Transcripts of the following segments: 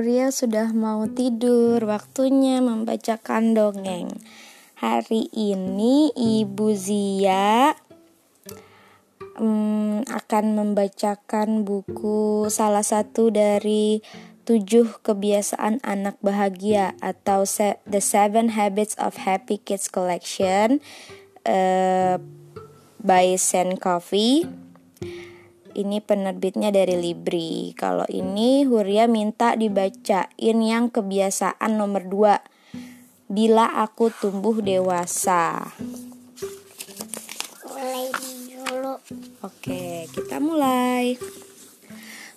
Huria sudah mau tidur, waktunya membacakan dongeng. Hari ini Ibu Zia um, akan membacakan buku salah satu dari tujuh kebiasaan anak bahagia atau The Seven Habits of Happy Kids Collection uh, by Sen Coffee ini penerbitnya dari Libri. Kalau ini Huria minta dibacain yang kebiasaan nomor 2. Bila aku tumbuh dewasa. Mulai dulu. Oke, kita mulai.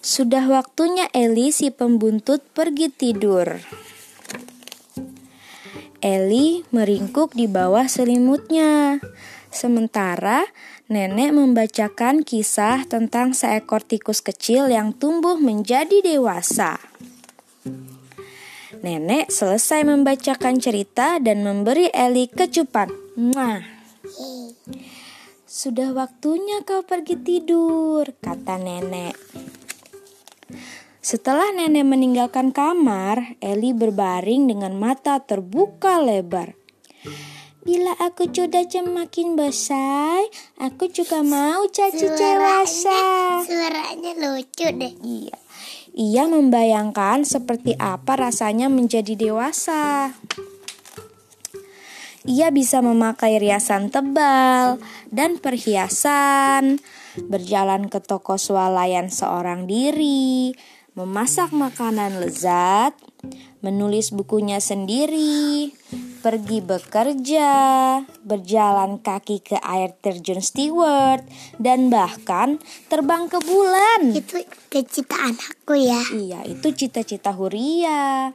Sudah waktunya Eli si pembuntut pergi tidur. Eli meringkuk di bawah selimutnya. Sementara nenek membacakan kisah tentang seekor tikus kecil yang tumbuh menjadi dewasa. Nenek selesai membacakan cerita dan memberi Eli kecupan. Mwah. Sudah waktunya kau pergi tidur, kata nenek. Setelah nenek meninggalkan kamar, Eli berbaring dengan mata terbuka lebar. Bila aku sudah semakin besar, aku juga mau jadi dewasa. Suaranya lucu deh. Iya. Ia membayangkan seperti apa rasanya menjadi dewasa. Ia bisa memakai riasan tebal dan perhiasan, berjalan ke toko swalayan seorang diri, memasak makanan lezat, menulis bukunya sendiri, pergi bekerja, berjalan kaki ke air terjun Stewart, dan bahkan terbang ke bulan. Itu cita-cita anakku ya. Iya, itu cita-cita Huria.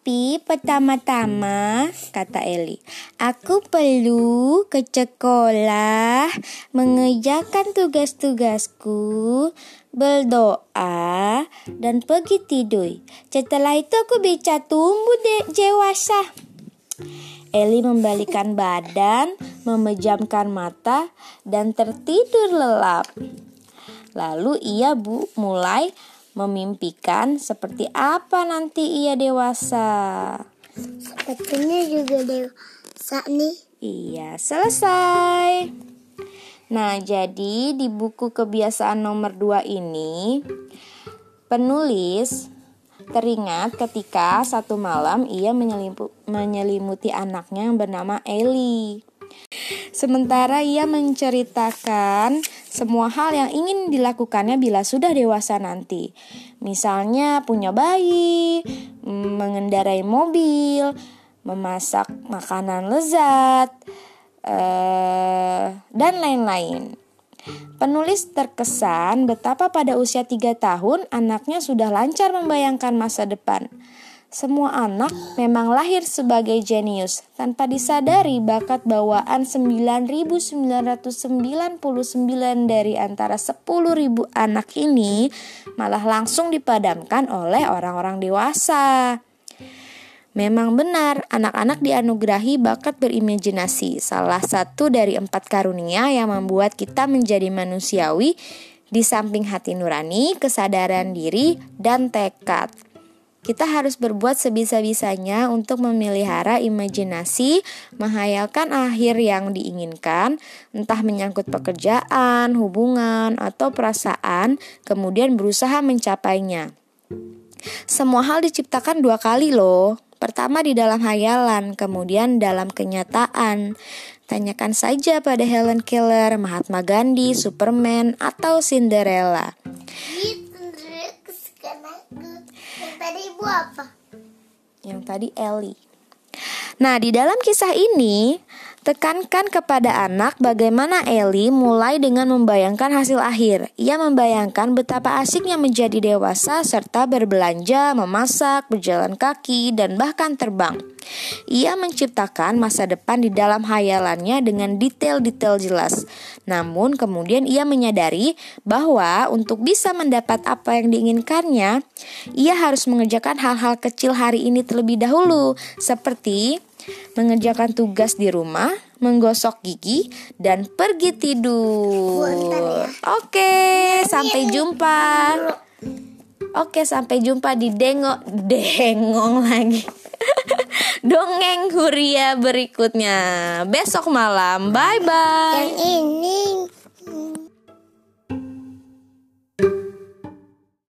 Tapi pertama-tama, kata Eli, aku perlu ke sekolah, mengerjakan tugas-tugasku, berdoa, dan pergi tidur. Setelah itu aku bisa tumbuh de dewasa. Eli membalikan badan, memejamkan mata, dan tertidur lelap. Lalu ia bu mulai memimpikan seperti apa nanti ia dewasa. Sepertinya juga dewasa nih. Iya, selesai. Nah, jadi di buku kebiasaan nomor 2 ini penulis teringat ketika satu malam ia menyelimuti anaknya yang bernama Ellie. Sementara ia menceritakan semua hal yang ingin dilakukannya bila sudah dewasa nanti. Misalnya punya bayi, mengendarai mobil, memasak makanan lezat, uh, dan lain-lain. Penulis terkesan betapa pada usia tiga tahun anaknya sudah lancar membayangkan masa depan. Semua anak memang lahir sebagai jenius tanpa disadari bakat bawaan 9.999 dari antara 10.000 anak ini malah langsung dipadamkan oleh orang-orang dewasa. Memang benar, anak-anak dianugerahi bakat berimajinasi, salah satu dari empat karunia yang membuat kita menjadi manusiawi di samping hati nurani, kesadaran diri, dan tekad. Kita harus berbuat sebisa-bisanya untuk memelihara imajinasi, menghayalkan akhir yang diinginkan, entah menyangkut pekerjaan, hubungan, atau perasaan, kemudian berusaha mencapainya. Semua hal diciptakan dua kali loh. Pertama di dalam hayalan, kemudian dalam kenyataan. Tanyakan saja pada Helen Keller, Mahatma Gandhi, Superman, atau Cinderella. Apa? Yang tadi Ellie. Nah, di dalam kisah ini, tekankan kepada anak bagaimana Ellie mulai dengan membayangkan hasil akhir. Ia membayangkan betapa asiknya menjadi dewasa serta berbelanja, memasak, berjalan kaki, dan bahkan terbang. Ia menciptakan masa depan di dalam hayalannya dengan detail-detail jelas. Namun kemudian ia menyadari bahwa untuk bisa mendapat apa yang diinginkannya, ia harus mengerjakan hal-hal kecil hari ini terlebih dahulu, seperti mengerjakan tugas di rumah, menggosok gigi, dan pergi tidur. Ya. Oke, sampai jumpa. Oke, sampai jumpa di dengok dengong lagi. Dongeng Huria berikutnya besok malam. Bye bye. Yang ini